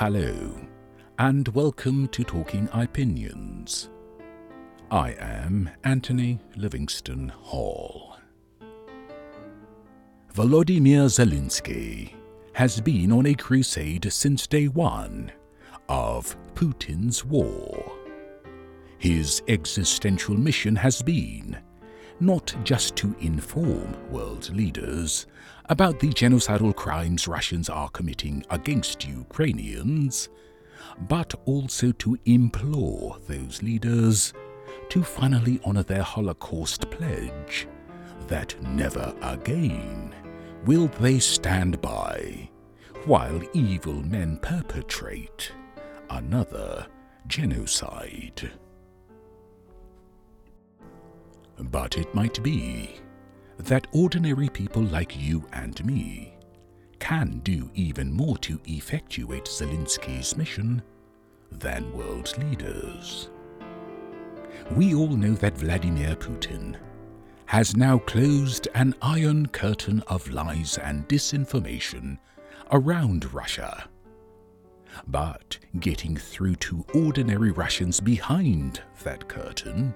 Hello, and welcome to Talking Opinions. I am Anthony Livingston Hall. Volodymyr Zelensky has been on a crusade since day one of Putin's war. His existential mission has been not just to inform world leaders about the genocidal crimes Russians are committing against Ukrainians, but also to implore those leaders to finally honor their Holocaust pledge that never again will they stand by while evil men perpetrate another genocide. But it might be that ordinary people like you and me can do even more to effectuate Zelensky's mission than world leaders. We all know that Vladimir Putin has now closed an iron curtain of lies and disinformation around Russia. But getting through to ordinary Russians behind that curtain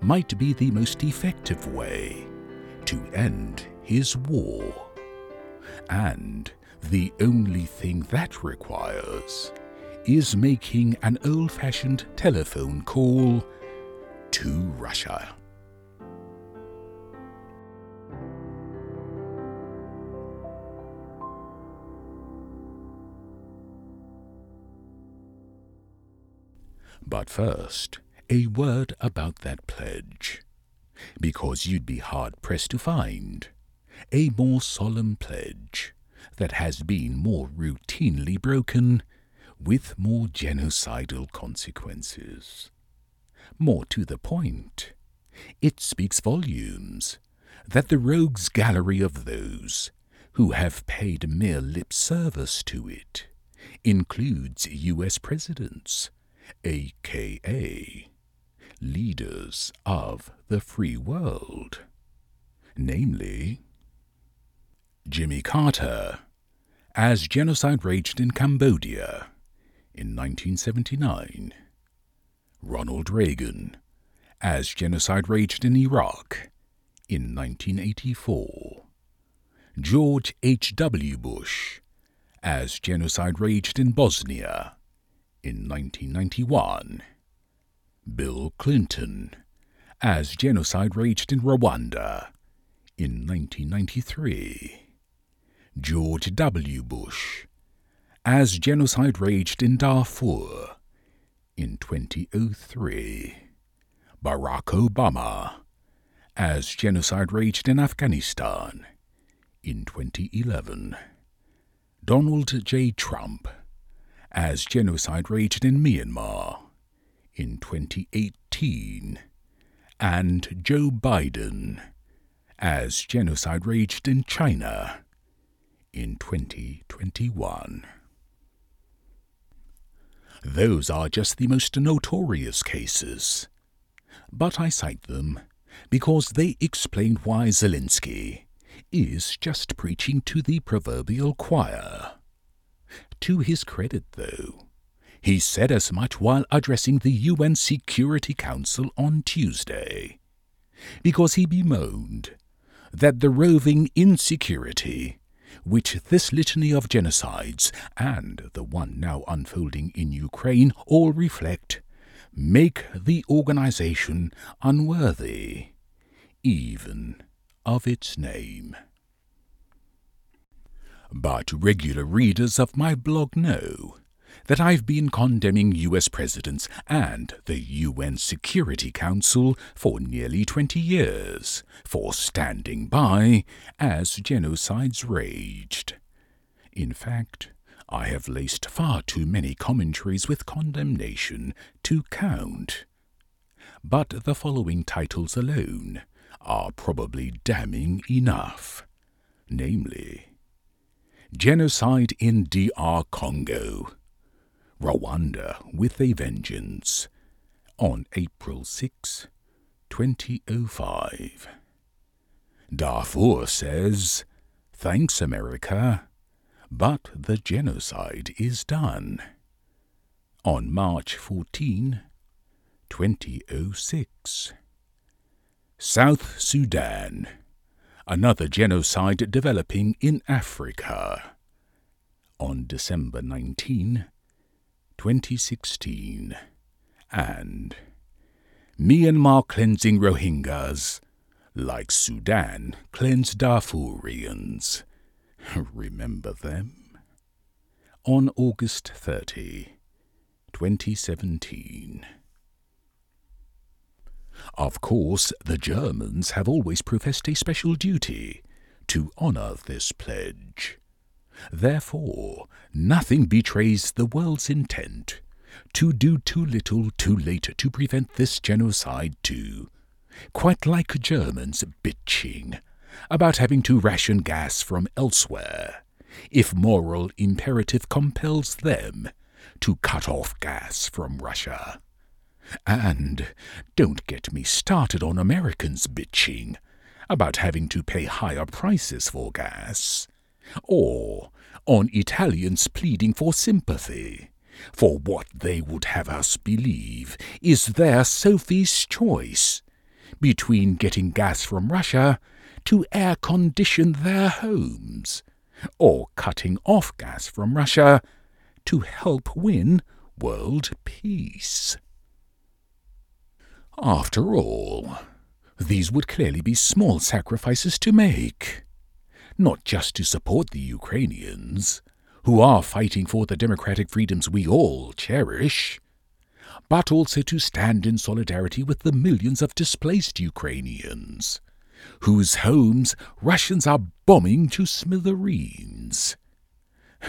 might be the most effective way to end his war. And the only thing that requires is making an old fashioned telephone call to Russia. But first, a word about that pledge, because you'd be hard pressed to find a more solemn pledge that has been more routinely broken with more genocidal consequences. More to the point, it speaks volumes that the rogues gallery of those who have paid mere lip service to it includes US presidents, aka leaders of the free world, namely Jimmy Carter, as genocide raged in Cambodia in 1979, Ronald Reagan, as genocide raged in Iraq in 1984, George H.W. Bush, as genocide raged in Bosnia in 1991, Bill Clinton, as genocide raged in Rwanda in 1993, George W. Bush, as genocide raged in Darfur in 2003, Barack Obama, as genocide raged in Afghanistan in 2011, Donald J. Trump, as genocide raged in Myanmar in 2018, and Joe Biden as genocide raged in China in 2021. Those are just the most notorious cases, but I cite them because they explain why Zelensky is just preaching to the proverbial choir. To his credit, though, he said as much while addressing the UN Security Council on Tuesday, because he bemoaned that the roving insecurity which this litany of genocides and the one now unfolding in Ukraine all reflect make the organization unworthy even of its name. But regular readers of my blog know that I've been condemning US presidents and the UN Security Council for nearly 20 years for standing by as genocides raged. In fact, I have laced far too many commentaries with condemnation to count. But the following titles alone are probably damning enough, namely, Genocide in DR Congo Rwanda with a Vengeance on April 6, 2005. Darfur says, Thanks, America, but the genocide is done. On March 14, 2006. South Sudan. Another genocide developing in Africa. On December 19, 2016. And Myanmar cleansing Rohingyas, like Sudan cleansed Darfurians. Remember them? On August 30, 2017. Of course, the Germans have always professed a special duty to honour this pledge. Therefore, nothing betrays the world's intent to do too little too late to prevent this genocide too. Quite like Germans bitching about having to ration gas from elsewhere, if moral imperative compels them to cut off gas from Russia. And don't get me started on Americans bitching about having to pay higher prices for gas, or on Italians pleading for sympathy. For what they would have us believe is their Sophie's choice. Between getting gas from Russia to air condition their homes, or cutting off gas from Russia to help win world peace. After all, these would clearly be small sacrifices to make, not just to support the Ukrainians, who are fighting for the democratic freedoms we all cherish, but also to stand in solidarity with the millions of displaced Ukrainians, whose homes Russians are bombing to smithereens.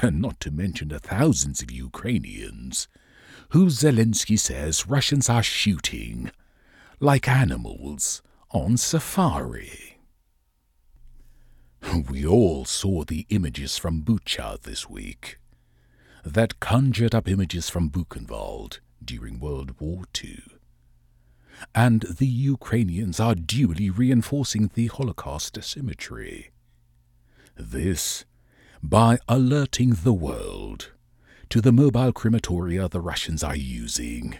And not to mention the thousands of Ukrainians who Zelensky says Russians are shooting like animals on safari. We all saw the images from Bucha this week, that conjured up images from Buchenwald during World War II. And the Ukrainians are duly reinforcing the Holocaust symmetry. This by alerting the world to the mobile crematoria the Russians are using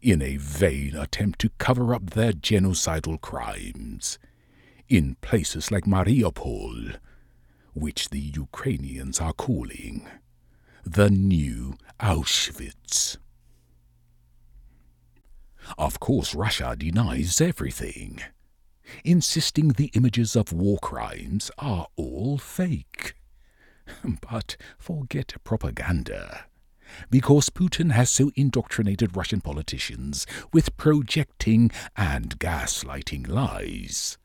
in a vain attempt to cover up their genocidal crimes in places like Mariupol, which the Ukrainians are calling the new Auschwitz. Of course, Russia denies everything, insisting the images of war crimes are all fake. But forget propaganda because Putin has so indoctrinated Russian politicians with projecting and gaslighting lies.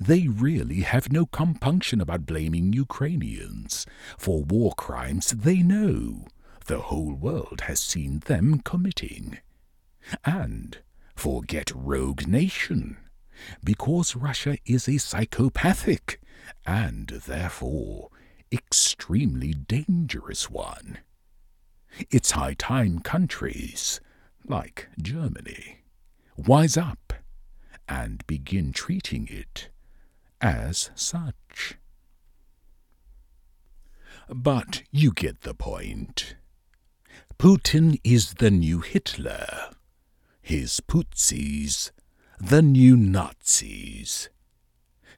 They really have no compunction about blaming Ukrainians for war crimes they know the whole world has seen them committing. And forget Rogue Nation, because Russia is a psychopathic and therefore extremely dangerous one. It's high time countries, like Germany, wise up and begin treating it as such. But you get the point. Putin is the new Hitler, his Putsis the new Nazis.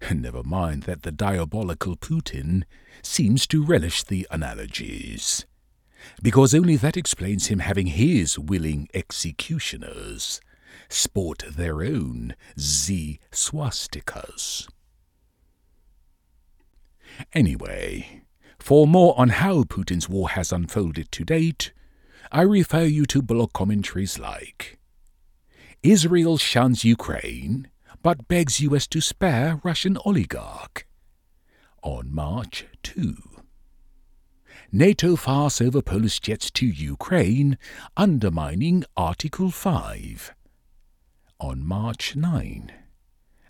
Never mind that the diabolical Putin seems to relish the analogies because only that explains him having his willing executioners sport their own Z swastikas. Anyway, for more on how Putin's war has unfolded to date, I refer you to blog commentaries like Israel shuns Ukraine but begs US to spare Russian oligarch on March 2. NATO farce over Polish jets to Ukraine, undermining Article 5. On March 9.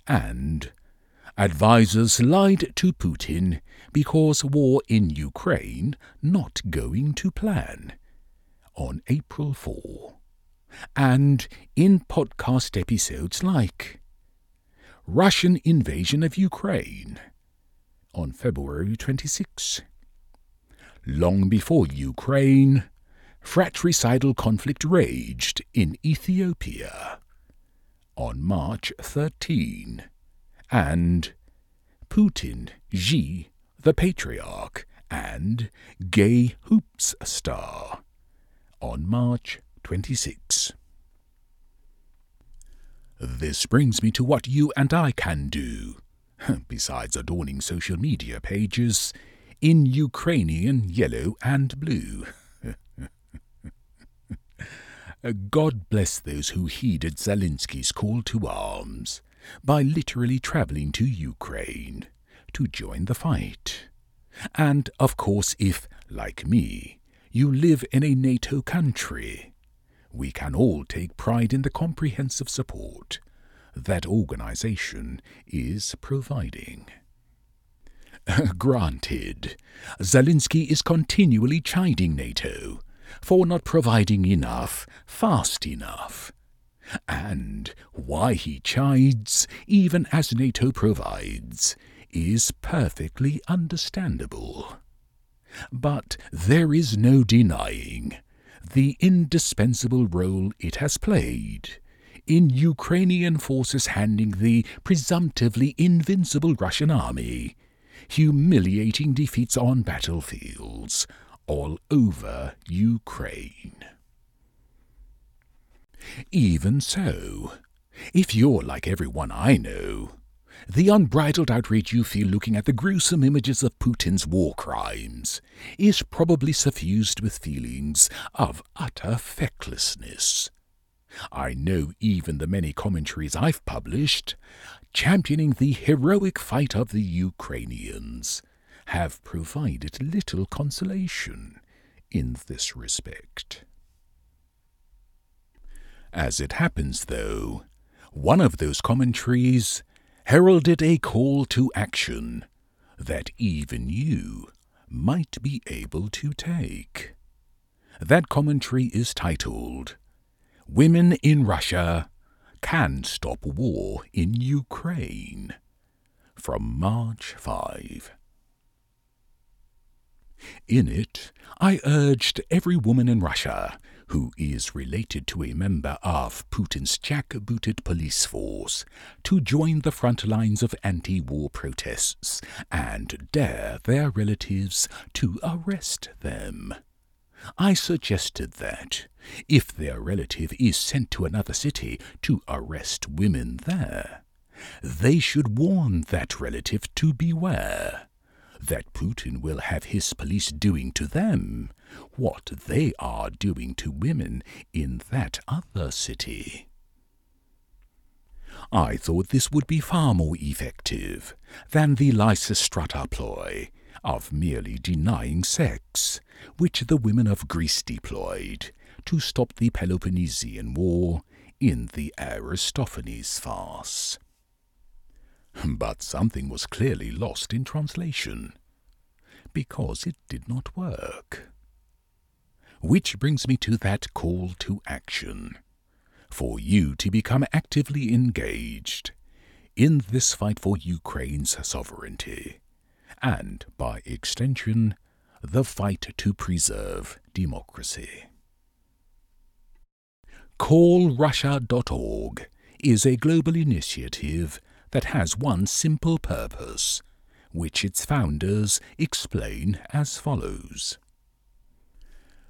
And advisers lied to Putin because war in Ukraine not going to plan. On April 4. And in podcast episodes like Russian invasion of Ukraine on February 26. long before Ukraine, fratricidal conflict raged in Ethiopia on March 13, and Putin, Xi, the Patriarch, and Gay Hoops Star on March 26. This brings me to what you and I can do, besides adorning social media pages, in Ukrainian yellow and blue. God bless those who heeded Zelensky's call to arms by literally travelling to Ukraine to join the fight. And, of course, if, like me, you live in a NATO country, we can all take pride in the comprehensive support that organization is providing. Granted, Zelensky is continually chiding NATO for not providing enough fast enough. And why he chides, even as NATO provides, is perfectly understandable. But there is no denying the indispensable role it has played in Ukrainian forces handing the presumptively invincible Russian army humiliating defeats on battlefields all over Ukraine. Even so, if you're like everyone I know, the unbridled outrage you feel looking at the gruesome images of Putin's war crimes is probably suffused with feelings of utter fecklessness. I know even the many commentaries I've published, championing the heroic fight of the Ukrainians, have provided little consolation in this respect. As it happens, though, one of those commentaries heralded a call to action that even you might be able to take. That commentary is titled Women in Russia Can Stop War in Ukraine from March 5. In it, I urged every woman in Russia who is related to a member of Putin's jackbooted police force, to join the front lines of anti war protests and dare their relatives to arrest them. I suggested that, if their relative is sent to another city to arrest women there, they should warn that relative to beware that Putin will have his police doing to them what they are doing to women in that other city. I thought this would be far more effective than the Lysistrata ploy of merely denying sex, which the women of Greece deployed to stop the Peloponnesian War in the Aristophanes farce. But something was clearly lost in translation, because it did not work. Which brings me to that call to action for you to become actively engaged in this fight for Ukraine's sovereignty, and, by extension, the fight to preserve democracy. CallRussia.org is a global initiative that has one simple purpose, which its founders explain as follows.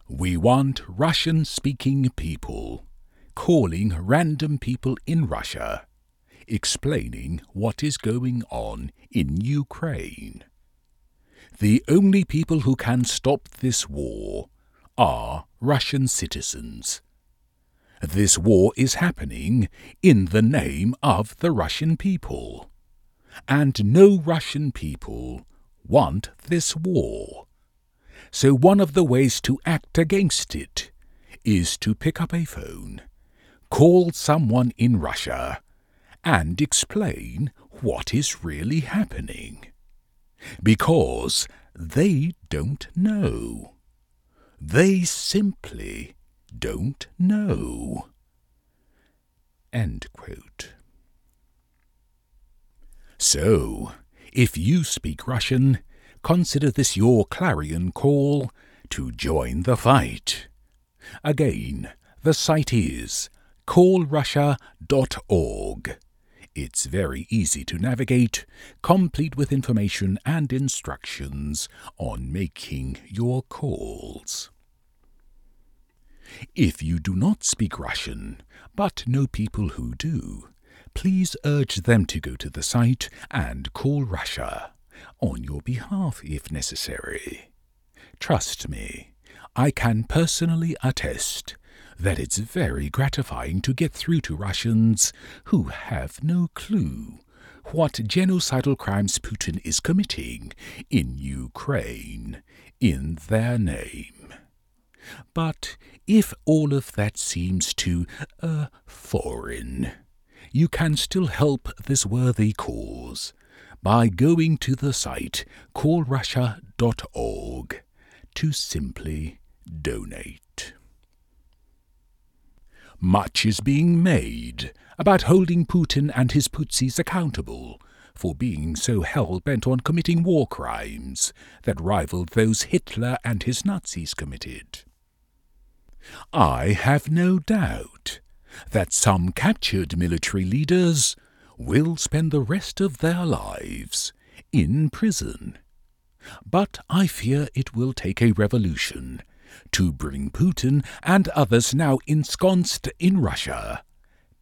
We want Russian speaking people calling random people in Russia, explaining what is going on in Ukraine. The only people who can stop this war are Russian citizens. This war is happening in the name of the Russian people. And no Russian people want this war. So one of the ways to act against it is to pick up a phone, call someone in Russia, and explain what is really happening. Because they don't know. They simply don't know. So, if you speak Russian, consider this your clarion call to join the fight. Again, the site is callrussia.org. It's very easy to navigate, complete with information and instructions on making your calls. If you do not speak Russian, but know people who do, please urge them to go to the site and call Russia, on your behalf if necessary. Trust me, I can personally attest that it's very gratifying to get through to Russians who have no clue what genocidal crimes Putin is committing in Ukraine in their name. But if all of that seems too, uh, foreign, you can still help this worthy cause by going to the site callrussia.org to simply donate. Much is being made about holding Putin and his Putsis accountable for being so hell bent on committing war crimes that rivaled those Hitler and his Nazis committed. I have no doubt that some captured military leaders will spend the rest of their lives in prison. But I fear it will take a revolution to bring Putin and others now ensconced in Russia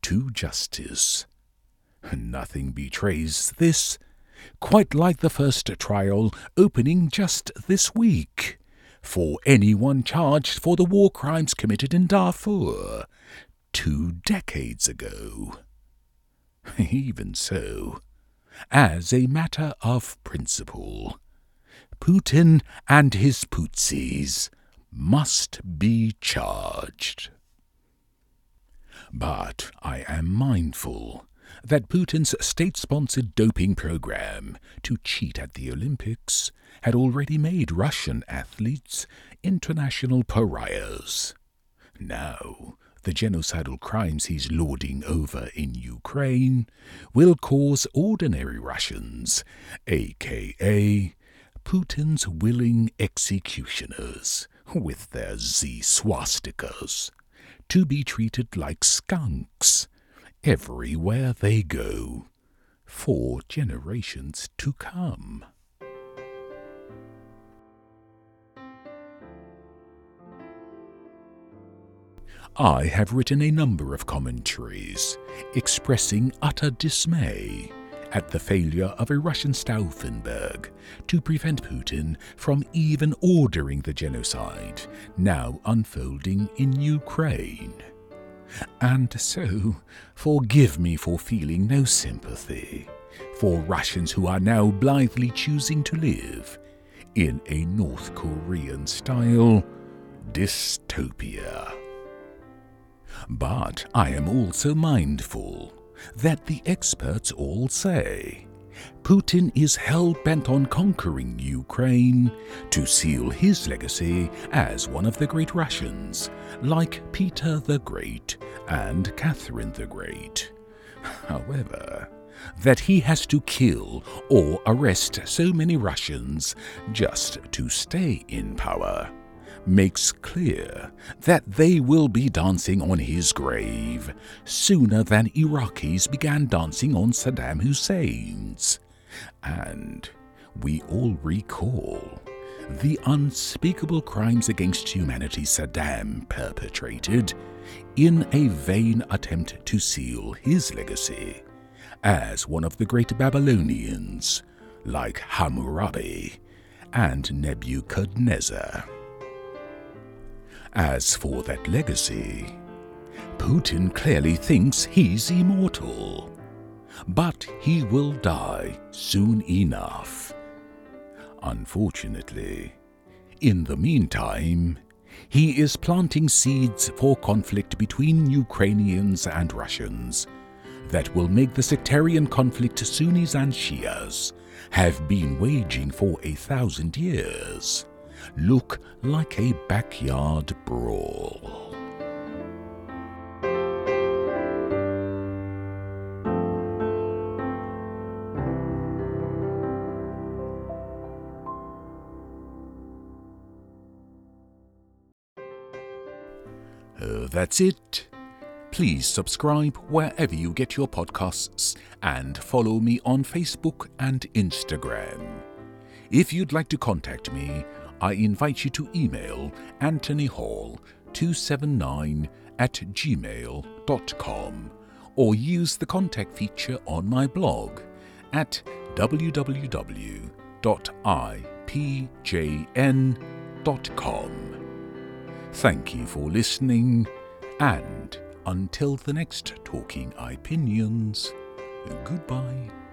to justice. Nothing betrays this, quite like the first trial opening just this week for anyone charged for the war crimes committed in Darfur two decades ago. Even so, as a matter of principle, Putin and his Putsis must be charged. But I am mindful that Putin's state sponsored doping program to cheat at the Olympics had already made Russian athletes international pariahs. Now, the genocidal crimes he's lording over in Ukraine will cause ordinary Russians, aka Putin's willing executioners, with their Z swastikas, to be treated like skunks everywhere they go for generations to come. I have written a number of commentaries expressing utter dismay at the failure of a Russian Stauffenberg to prevent Putin from even ordering the genocide now unfolding in Ukraine. And so, forgive me for feeling no sympathy for Russians who are now blithely choosing to live in a North Korean style dystopia. But I am also mindful that the experts all say Putin is hell bent on conquering Ukraine to seal his legacy as one of the great Russians, like Peter the Great and Catherine the Great. However, that he has to kill or arrest so many Russians just to stay in power makes clear that they will be dancing on his grave sooner than Iraqis began dancing on Saddam Hussein's. And we all recall the unspeakable crimes against humanity Saddam perpetrated in a vain attempt to seal his legacy as one of the great Babylonians like Hammurabi and Nebuchadnezzar. As for that legacy, Putin clearly thinks he's immortal. But he will die soon enough. Unfortunately, in the meantime, he is planting seeds for conflict between Ukrainians and Russians that will make the sectarian conflict Sunnis and Shias have been waging for a thousand years look like a backyard brawl. Uh, that's it. Please subscribe wherever you get your podcasts and follow me on Facebook and Instagram. If you'd like to contact me, I invite you to email Anthony Hall 279 at gmail.com or use the contact feature on my blog at www.ipjn.com. Thank you for listening, and until the next Talking Opinions, goodbye.